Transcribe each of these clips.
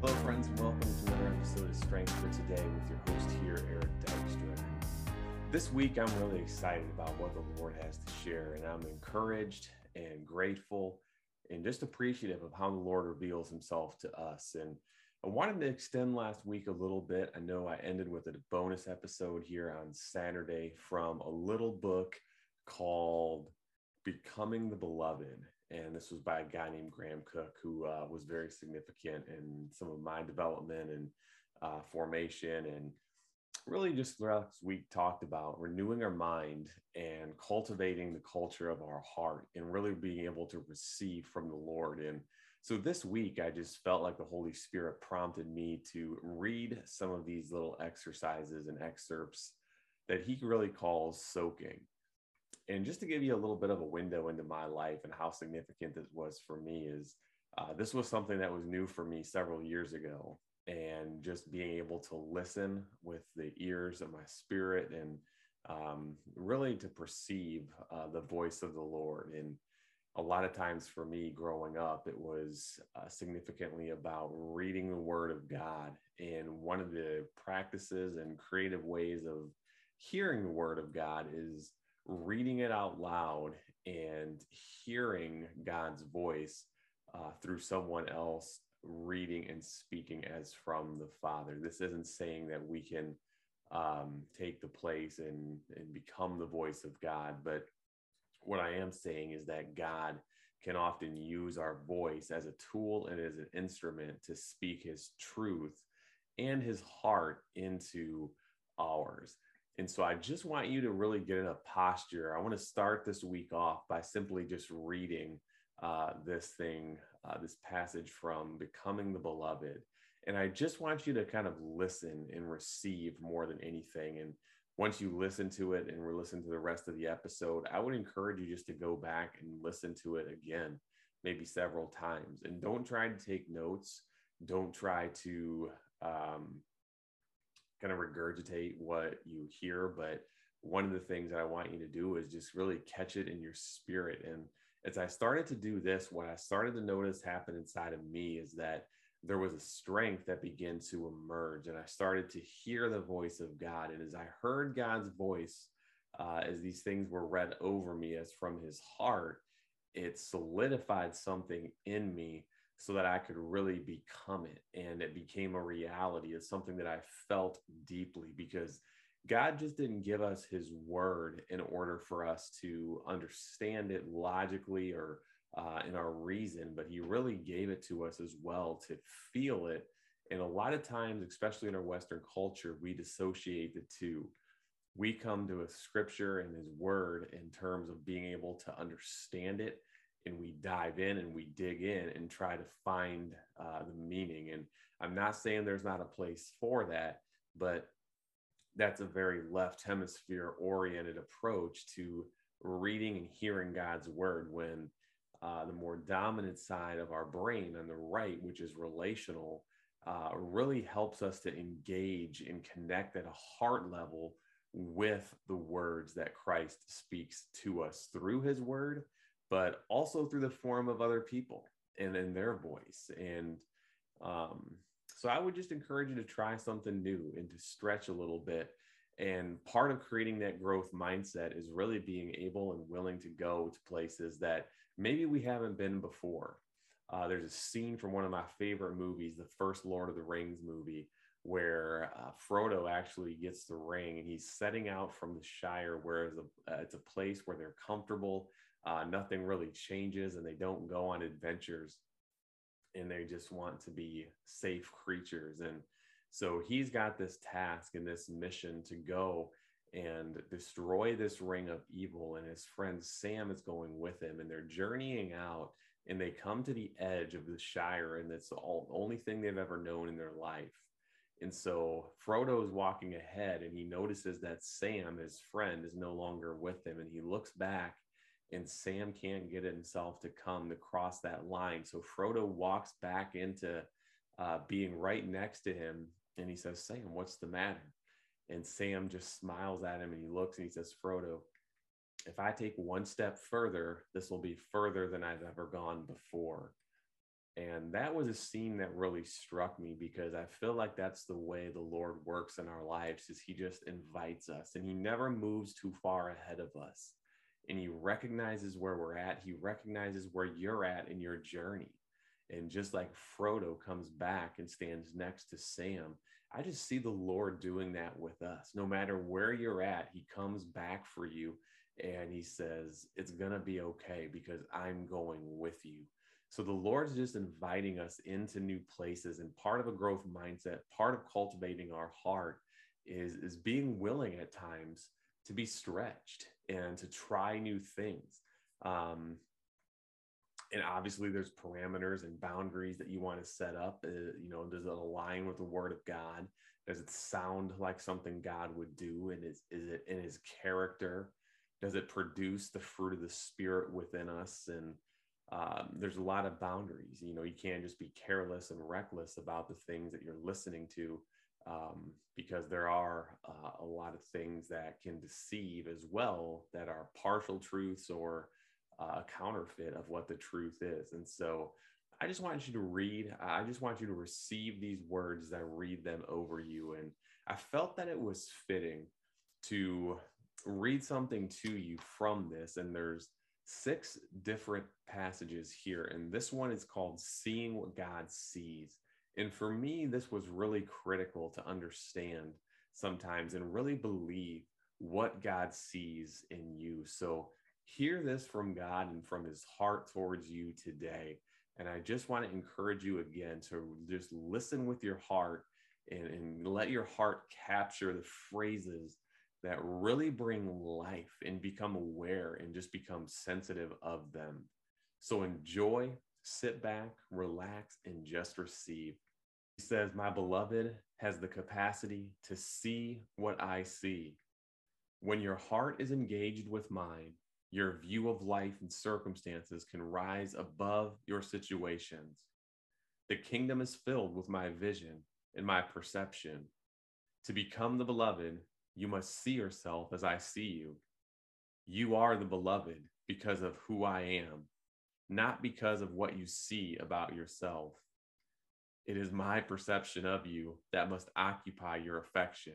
Hello, friends, and welcome to another episode of Strength for Today with your host here, Eric Dykstra. This week, I'm really excited about what the Lord has to share, and I'm encouraged and grateful and just appreciative of how the Lord reveals himself to us. And I wanted to extend last week a little bit. I know I ended with a bonus episode here on Saturday from a little book called Becoming the Beloved. And this was by a guy named Graham Cooke, who uh, was very significant in some of my development and uh, formation. And really, just throughout this week, talked about renewing our mind and cultivating the culture of our heart and really being able to receive from the Lord. And so this week, I just felt like the Holy Spirit prompted me to read some of these little exercises and excerpts that he really calls soaking and just to give you a little bit of a window into my life and how significant this was for me is uh, this was something that was new for me several years ago. And just being able to listen with the ears of my spirit and um, really to perceive uh, the voice of the lord. And a lot of times for me growing up it was uh, significantly about reading the word of god. And one of the practices and creative ways of hearing the word of god is reading it out loud and hearing God's voice uh, through someone else reading and speaking as from the Father. This isn't saying that we can um, take the place and, and become the voice of God, but what I am saying is that God can often use our voice as a tool and as an instrument to speak his truth and his heart into ours. And so I just want you to really get in a posture. I want to start this week off by simply just reading uh, this thing, uh, this passage from Becoming the Beloved. And I just want you to kind of listen and receive more than anything. And once you listen to it and we listen to the rest of the episode, I would encourage you just to go back and listen to it again, maybe several times. And don't try to take notes. Don't try to um, kind of regurgitate what you hear, but one of the things that I want you to do is just really catch it in your spirit. And as I started to do this, what I started to notice happen inside of me is that there was a strength that began to emerge, and I started to hear the voice of God. And as I heard God's voice, uh, as these things were read over me as from his heart, it solidified something in me so that I could really become it. And it became a reality. It's something that I felt deeply because God just didn't give us his word in order for us to understand it logically or uh, in our reason, but he really gave it to us as well to feel it. And a lot of times, especially in our Western culture, we dissociate the two. We come to a scripture and his word in terms of being able to understand it and we dive in and we dig in and try to find uh, the meaning. And I'm not saying there's not a place for that, but that's a very left hemisphere oriented approach to reading and hearing God's word when uh, the more dominant side of our brain on the right, which is relational, uh, really helps us to engage and connect at a heart level with the words that Christ speaks to us through his word but also through the form of other people and in their voice. And um, so I would just encourage you to try something new and to stretch a little bit. And part of creating that growth mindset is really being able and willing to go to places that maybe we haven't been before. Uh, there's a scene from one of my favorite movies, the first Lord of the Rings movie, where uh, Frodo actually gets the ring and he's setting out from the Shire, where it's a, uh, it's a place where they're comfortable uh, nothing really changes and they don't go on adventures and they just want to be safe creatures and so he's got this task and this mission to go and destroy this ring of evil and his friend sam is going with him and they're journeying out and they come to the edge of the shire and it's the only thing they've ever known in their life and so Frodo is walking ahead and he notices that Sam, his friend, is no longer with him. And he looks back and Sam can't get himself to come to cross that line. So Frodo walks back into uh, being right next to him and he says, Sam, what's the matter? And Sam just smiles at him and he looks and he says, Frodo, if I take one step further, this will be further than I've ever gone before. And that was a scene that really struck me because I feel like that's the way the Lord works in our lives is he just invites us and he never moves too far ahead of us. And he recognizes where we're at. He recognizes where you're at in your journey. And just like Frodo comes back and stands next to Sam, I just see the Lord doing that with us. No matter where you're at, he comes back for you and he says, It's going to be okay because I'm going with you. So the Lord's just inviting us into new places. And part of a growth mindset, part of cultivating our heart is, is being willing at times to be stretched and to try new things. Um, and obviously there's parameters and boundaries that you want to set up uh, you know does it align with the word of god? Does it sound like something god would do? And is, is it in his character? Does it produce the fruit of the spirit within us? And um, there's a lot of boundaries you know you can't just be careless and reckless about the things that you're listening to um, because there are uh, a lot of things that can deceive as well that are partial truths or uh, a counterfeit of what the truth is. And so i just want you to read i just want you to receive these words as i read them over you. And i felt that it was fitting to read something to you from this. And there's six different passages here, and this one is called Seeing What God Sees. And for me, this was really critical to understand sometimes and really believe what God sees in you. So, hear this from God and from his heart towards you today. And I just want to encourage you again to just listen with your heart and, and let your heart capture the phrases that really bring life and become aware and just become sensitive of them. So enjoy, sit back, relax, and just receive. Says, My beloved has the capacity to see what I see. When your heart is engaged with mine, your view of life and circumstances can rise above your situations. The kingdom is filled with my vision and my perception. To become the beloved you must see yourself as I see you. You are the beloved because of who I am, not because of what you see about yourself. It is my perception of you that must occupy your affection,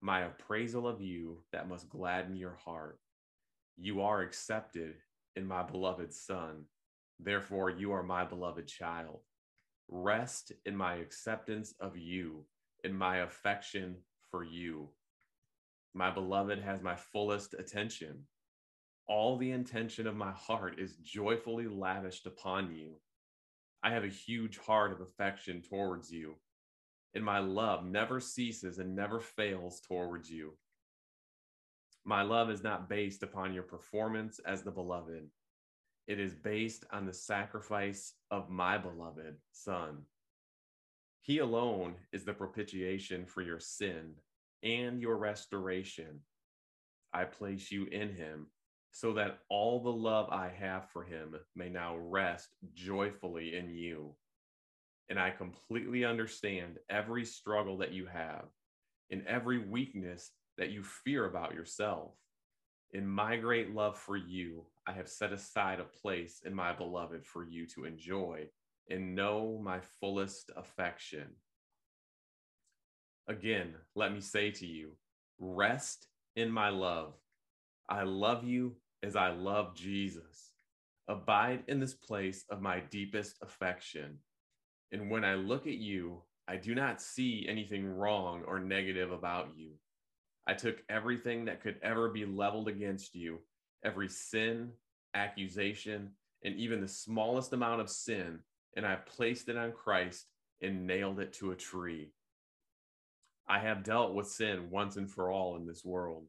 my appraisal of you that must gladden your heart. You are accepted in my beloved Son. Therefore, you are my beloved child. Rest in my acceptance of you, in my affection for you. My beloved has my fullest attention. All the intention of my heart is joyfully lavished upon you. I have a huge heart of affection towards you, and my love never ceases and never fails towards you. My love is not based upon your performance as the beloved. It is based on the sacrifice of my beloved Son. He alone is the propitiation for your sin and your restoration. I place you in him so that all the love I have for him may now rest joyfully in you. And I completely understand every struggle that you have, and every weakness that you fear about yourself. In my great love for you, I have set aside a place in my beloved for you to enjoy and know my fullest affection. Again, let me say to you, rest in my love. I love you as I love Jesus. Abide in this place of my deepest affection. And when I look at you, I do not see anything wrong or negative about you. I took everything that could ever be leveled against you, every sin, accusation, and even the smallest amount of sin, and I placed it on Christ and nailed it to a tree. I have dealt with sin once and for all in this world.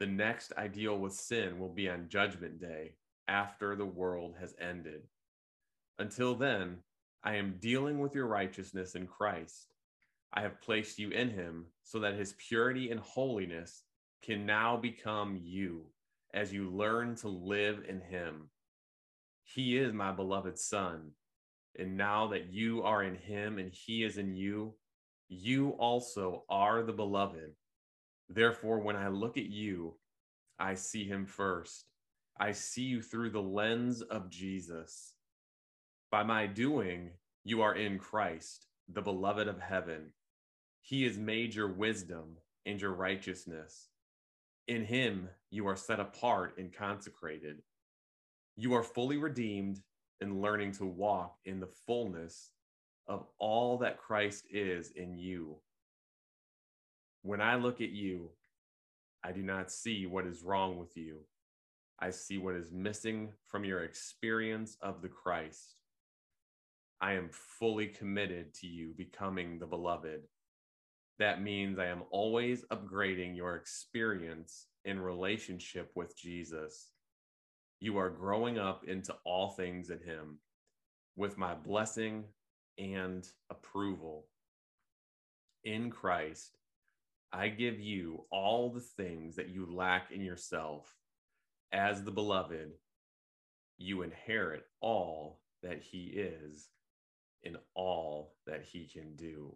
The next I deal with sin will be on Judgment Day after the world has ended. Until then, I am dealing with your righteousness in Christ. I have placed you in him so that his purity and holiness can now become you as you learn to live in him. He is my beloved Son. And now that you are in him and he is in you, you also are the beloved. Therefore, when I look at you, I see him first. I see you through the lens of Jesus. By my doing, you are in Christ, the beloved of heaven. He has made your wisdom and your righteousness. In him, you are set apart and consecrated. You are fully redeemed and learning to walk in the fullness of all that Christ is in you. When I look at you, I do not see what is wrong with you. I see what is missing from your experience of the Christ. I am fully committed to you becoming the beloved. That means I am always upgrading your experience in relationship with Jesus. You are growing up into all things in Him with my blessing and approval. In Christ, I give you all the things that you lack in yourself. As the beloved, you inherit all that He is and all that He can do.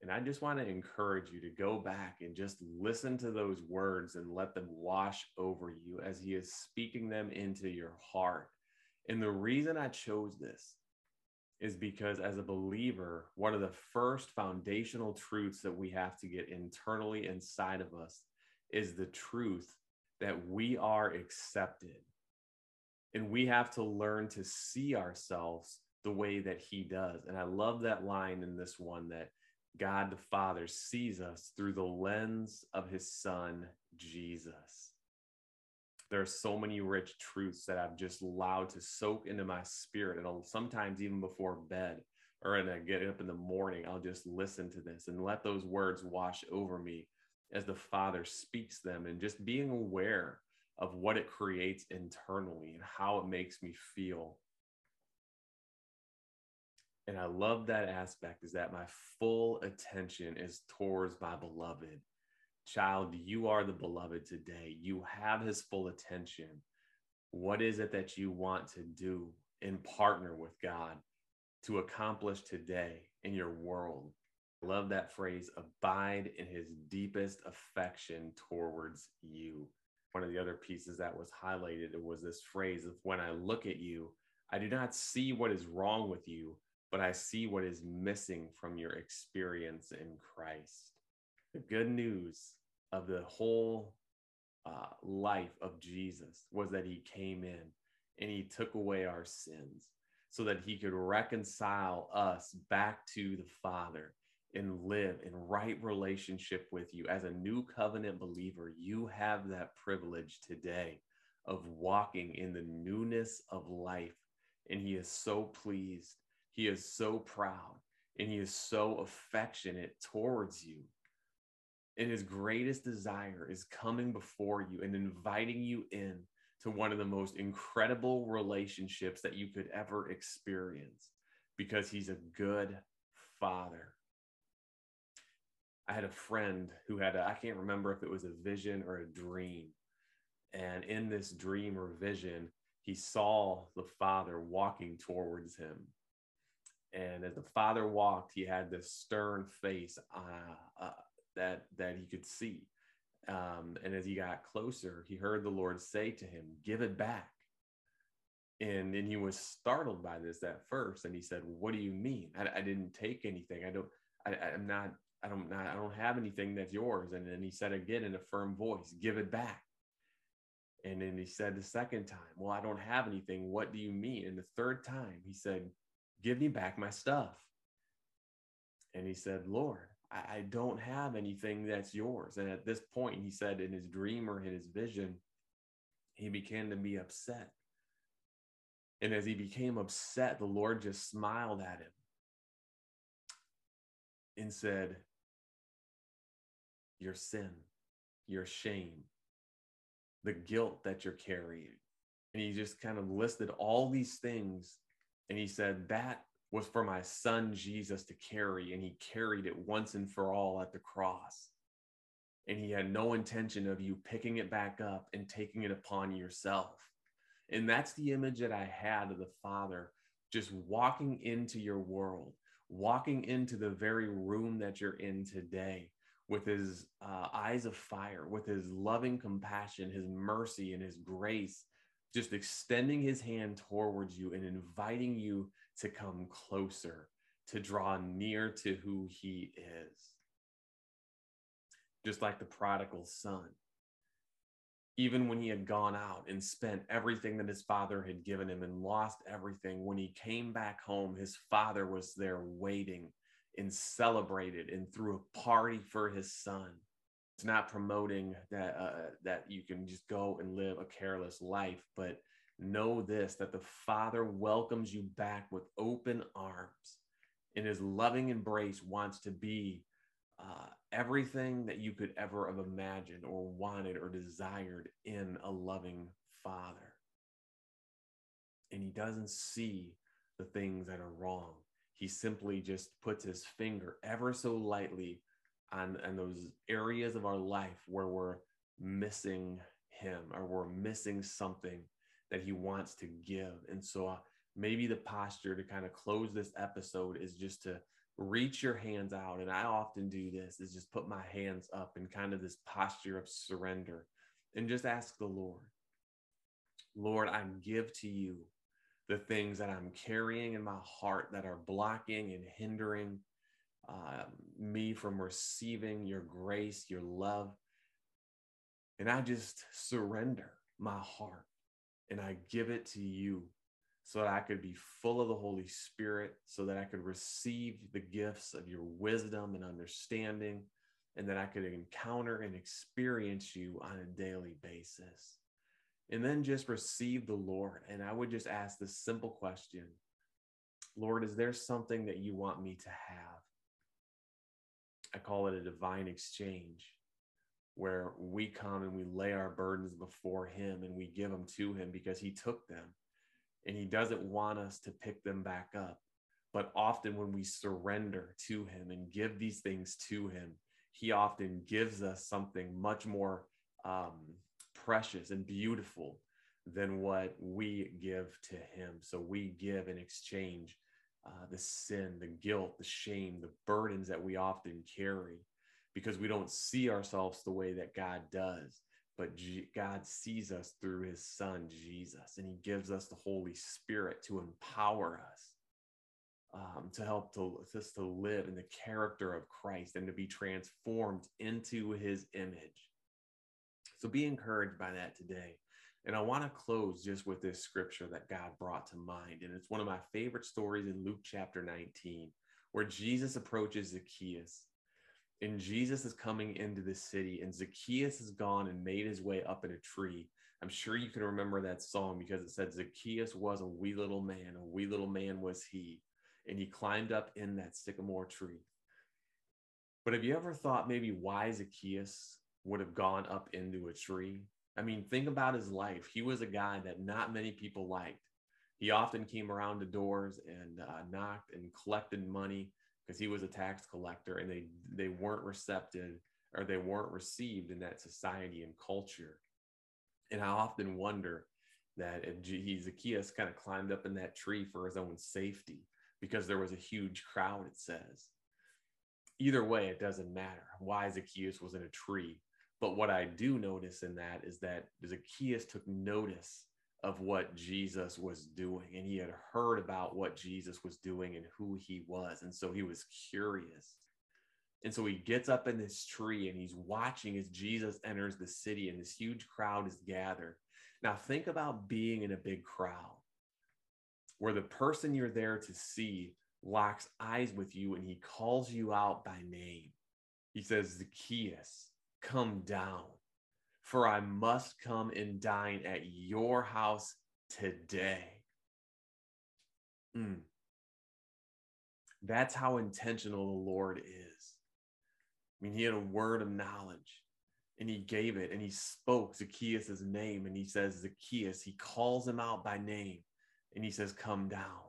And I just want to encourage you to go back and just listen to those words and let them wash over you as He is speaking them into your heart. And the reason I chose this is because as a believer, one of the first foundational truths that we have to get internally inside of us is the truth that we are accepted. And we have to learn to see ourselves the way that He does. And I love that line in this one that God the Father sees us through the lens of his son, Jesus. There are so many rich truths that I've just allowed to soak into my spirit. And I'll, sometimes, even before bed or when I get up in the morning, I'll just listen to this and let those words wash over me as the Father speaks them and just being aware of what it creates internally and how it makes me feel and I love that aspect is that my full attention is towards my beloved. Child, you are the beloved today. You have his full attention. What is it that you want to do and partner with God to accomplish today in your world? I love that phrase abide in his deepest affection towards you. One of the other pieces that was highlighted was this phrase of when I look at you, I do not see what is wrong with you, but I see what is missing from your experience in Christ. The good news of the whole uh, life of Jesus was that he came in and he took away our sins so that he could reconcile us back to the Father and live in right relationship with you. As a new covenant believer, you have that privilege today of walking in the newness of life. And he is so pleased he is so proud and he is so affectionate towards you. And his greatest desire is coming before you and inviting you in to one of the most incredible relationships that you could ever experience because he's a good father. I had a friend who had, I can't remember if it was a vision or a dream. And in this dream or vision, he saw the father walking towards him and as the father walked, he had this stern face uh, uh, that that he could see. Um, and as he got closer, he heard the Lord say to him, "Give it back." And then he was startled by this at first, and he said, "What do you mean? I, I didn't take anything. I don't. I, I'm not. I don't. Not, I don't have anything that's yours." And then he said again in a firm voice, "Give it back." And then he said the second time, Well, I don't have anything. What do you mean? And the third time, he said, Give me back my stuff. And he said, Lord, I, I don't have anything that's yours. And at this point, he said in his dream or in his vision, he began to be upset. And as he became upset, the Lord just smiled at him and said, Your sin, your shame, the guilt that you're carrying. And he just kind of listed all these things and he said, That was for my son Jesus to carry. And he carried it once and for all at the cross. And he had no intention of you picking it back up and taking it upon yourself. And that's the image that I had of the Father just walking into your world, walking into the very room that you're in today with his uh, eyes of fire, with his loving compassion, his mercy, and his grace just extending his hand towards you and inviting you to come closer, to draw near to who he is. Just like the prodigal son. Even when he had gone out and spent everything that his father had given him and lost everything, when he came back home, his father was there waiting and celebrated and threw a party for his son. It's not promoting that uh, that you can just go and live a careless life, but know this that the Father welcomes you back with open arms. In his loving embrace, wants to be uh, everything that you could ever have imagined or wanted or desired in a loving father. And he doesn't see the things that are wrong. He simply just puts his finger ever so lightly on, on those areas of our life where we're missing him or we're missing something that he wants to give. And so uh, maybe the posture to kind of close this episode is just to reach your hands out and i often do this is just put my hands up in kind of this posture of surrender and just ask the lord lord i give to you the things that i'm carrying in my heart that are blocking and hindering uh, me from receiving your grace your love and i just surrender my heart and i give it to you so that I could be full of the Holy Spirit, so that I could receive the gifts of your wisdom and understanding, and that I could encounter and experience you on a daily basis. And then just receive the Lord. And I would just ask this simple question Lord, is there something that you want me to have? I call it a divine exchange where we come and we lay our burdens before Him and we give them to Him because He took them and he doesn't want us to pick them back up. But often, when we surrender to him and give these things to him, he often gives us something much more um, precious and beautiful than what we give to him. So we give in exchange uh, the sin, the guilt, the shame, the burdens that we often carry because we don't see ourselves the way that God does but G- God sees us through his son, Jesus, and he gives us the Holy Spirit to empower us. Um, to help to us to live in the character of Christ and to be transformed into his image. So be encouraged by that today. And I want to close just with this scripture that God brought to mind. And it's one of my favorite stories in Luke chapter 19, where Jesus approaches Zacchaeus and Jesus is coming into the city, and Zacchaeus has gone and made his way up in a tree. I'm sure you can remember that song because it said Zacchaeus was a wee little man, a wee little man was he, and he climbed up in that sycamore tree. But have you ever thought maybe why Zacchaeus would have gone up into a tree? I mean, think about his life. He was a guy that not many people liked. He often came around the doors and uh, knocked and collected money because he was a tax collector and they they weren't receptive or they weren't received in that society and culture. And I often wonder that if he, Zacchaeus kind of climbed up in that tree for his own safety because there was a huge crowd, it says. Either way, it doesn't matter why Zacchaeus was in a tree. But what I do notice in that is that Zacchaeus took notice of what Jesus was doing. And he had heard about what Jesus was doing and who he was. And so he was curious. And so he gets up in this tree and he's watching as Jesus enters the city and this huge crowd is gathered. Now, think about being in a big crowd where the person you're there to see locks eyes with you and he calls you out by name. He says, Zacchaeus, come down for I must come and dine at your house today. Mm. That's how intentional the Lord is. I mean, he had a word of knowledge and he gave it and he spoke Zacchaeus' name and he says, Zacchaeus, he calls him out by name and he says, Come down.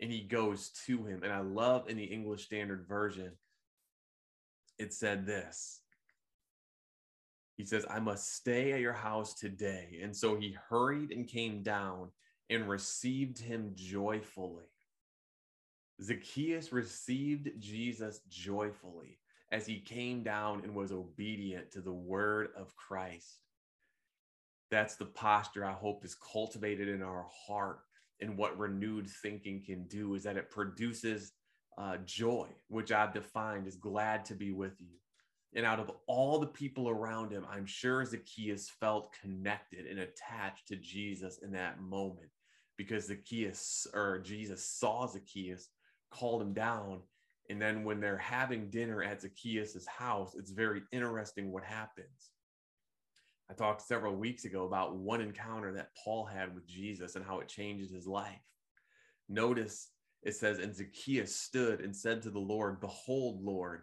And he goes to him. And I love in the English Standard Version, it said this he says, I must stay at your house today. And so he hurried and came down and received him joyfully. Zacchaeus received Jesus joyfully as he came down and was obedient to the word of Christ. That's the posture I hope is cultivated in our heart. And what renewed thinking can do is that it produces uh, joy, which I've defined as glad to be with you. And out of all the people around him, I'm sure Zacchaeus felt connected and attached to Jesus in that moment because Zacchaeus or Jesus saw Zacchaeus, called him down. And then when they're having dinner at Zacchaeus' house, it's very interesting what happens. I talked several weeks ago about one encounter that Paul had with Jesus and how it changed his life. Notice it says, And Zacchaeus stood and said to the Lord, Behold, Lord,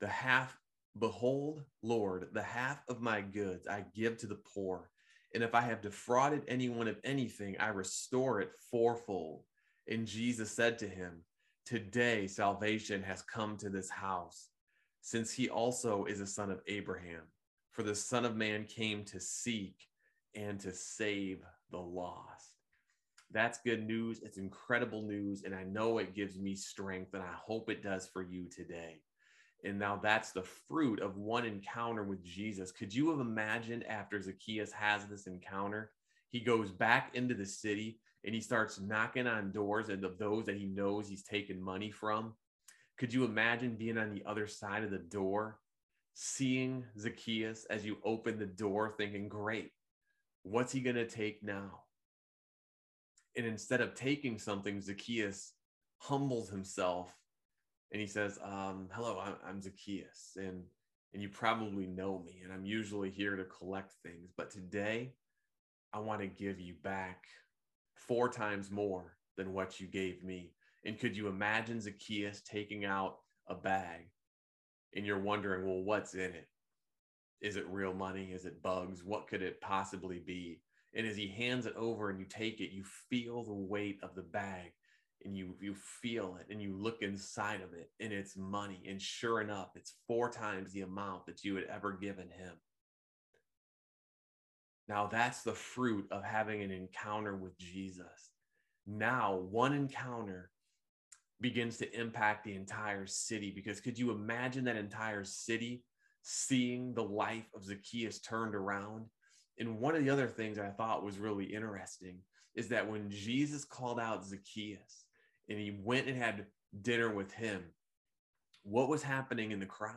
the half, behold, Lord, the half of my goods I give to the poor. And if I have defrauded anyone of anything, I restore it fourfold. And Jesus said to him, Today salvation has come to this house, since he also is a son of Abraham. For the Son of Man came to seek and to save the lost. That's good news. It's incredible news. And I know it gives me strength, and I hope it does for you today. And now that's the fruit of one encounter with Jesus. Could you have imagined after Zacchaeus has this encounter, he goes back into the city and he starts knocking on doors and of those that he knows he's taken money from? Could you imagine being on the other side of the door, seeing Zacchaeus as you open the door, thinking, great, what's he going to take now? And instead of taking something, Zacchaeus humbles himself and he says, um, "Hello, I'm, I'm Zacchaeus, and and you probably know me, and I'm usually here to collect things, but today I want to give you back four times more than what you gave me." And could you imagine Zacchaeus taking out a bag, and you're wondering, well, what's in it? Is it real money? Is it bugs? What could it possibly be? And as he hands it over and you take it, you feel the weight of the bag and you you feel it and you look inside of it and it's money. And sure enough it's four times the amount that you had ever given him. Now that's the fruit of having an encounter with jesus. Now one encounter begins to impact the entire city because could you imagine that entire city seeing the life of zacchaeus turned around? And one of the other things i thought was really interesting is that when jesus called out zacchaeus and he went and had dinner with him, what was happening in the crowd?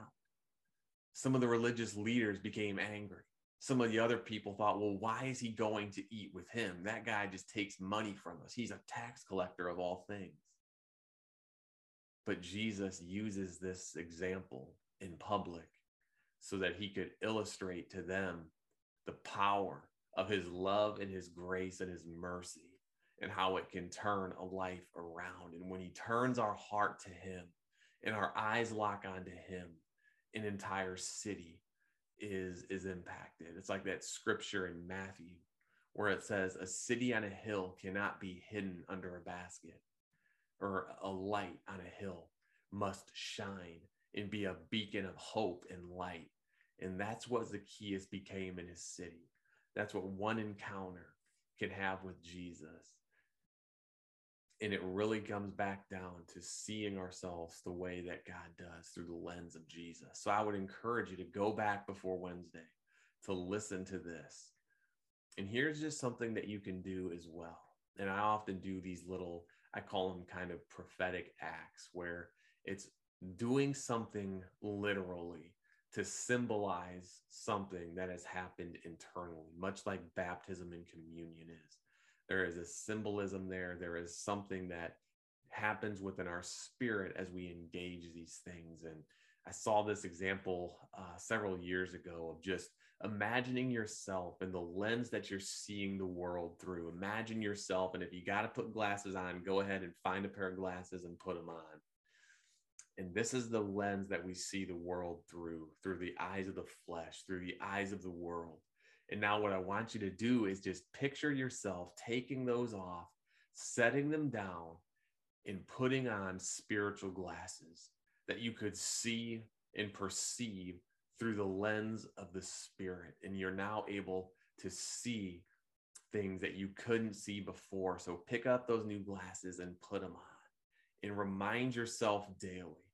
Some of the religious leaders became angry. Some of the other people thought, well, why is he going to eat with him? That guy just takes money from us. He's a tax collector of all things. But Jesus uses this example in public so that he could illustrate to them the power of his love and his grace and his mercy and how it can turn a life around. And when he turns our heart to him and our eyes lock onto him, an entire city is is impacted. It's like that scripture in Matthew where it says a city on a hill cannot be hidden under a basket or a light on a hill must shine and be a beacon of hope and light. And that's what Zacchaeus became in his city. That's what one encounter can have with Jesus and it really comes back down to seeing ourselves the way that God does through the lens of Jesus. So I would encourage you to go back before Wednesday to listen to this. And here's just something that you can do as well. And I often do these little, I call them kind of prophetic acts where it's doing something literally to symbolize something that has happened internally, much like baptism and communion is there is a symbolism there. There is something that happens within our spirit as we engage these things. And I saw this example uh, several years ago of just imagining yourself in the lens that you're seeing the world through. Imagine yourself, and if you got to put glasses on, go ahead and find a pair of glasses and put them on. And this is the lens that we see the world through, through the eyes of the flesh, through the eyes of the world. And now, what I want you to do is just picture yourself taking those off, setting them down, and putting on spiritual glasses that you could see and perceive through the lens of the Spirit. And you're now able to see things that you couldn't see before. So pick up those new glasses and put them on and remind yourself daily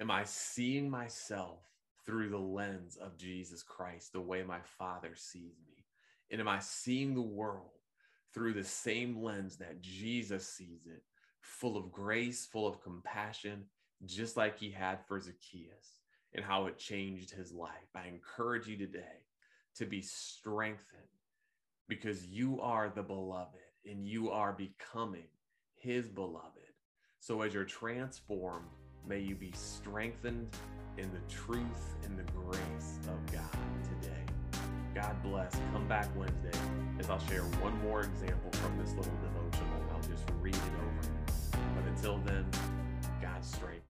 Am I seeing myself through the lens of Jesus Christ, the way my Father sees me? And am I seeing the world through the same lens that Jesus sees it, full of grace, full of compassion, just like he had for Zacchaeus and how it changed his life? I encourage you today to be strengthened because you are the beloved and you are becoming his beloved. So as you're transformed, may you be strengthened in the truth and the grace of God today. God bless. Come back Wednesday as I'll share one more example from this little devotional. I'll just read it over. But until then, God's strength.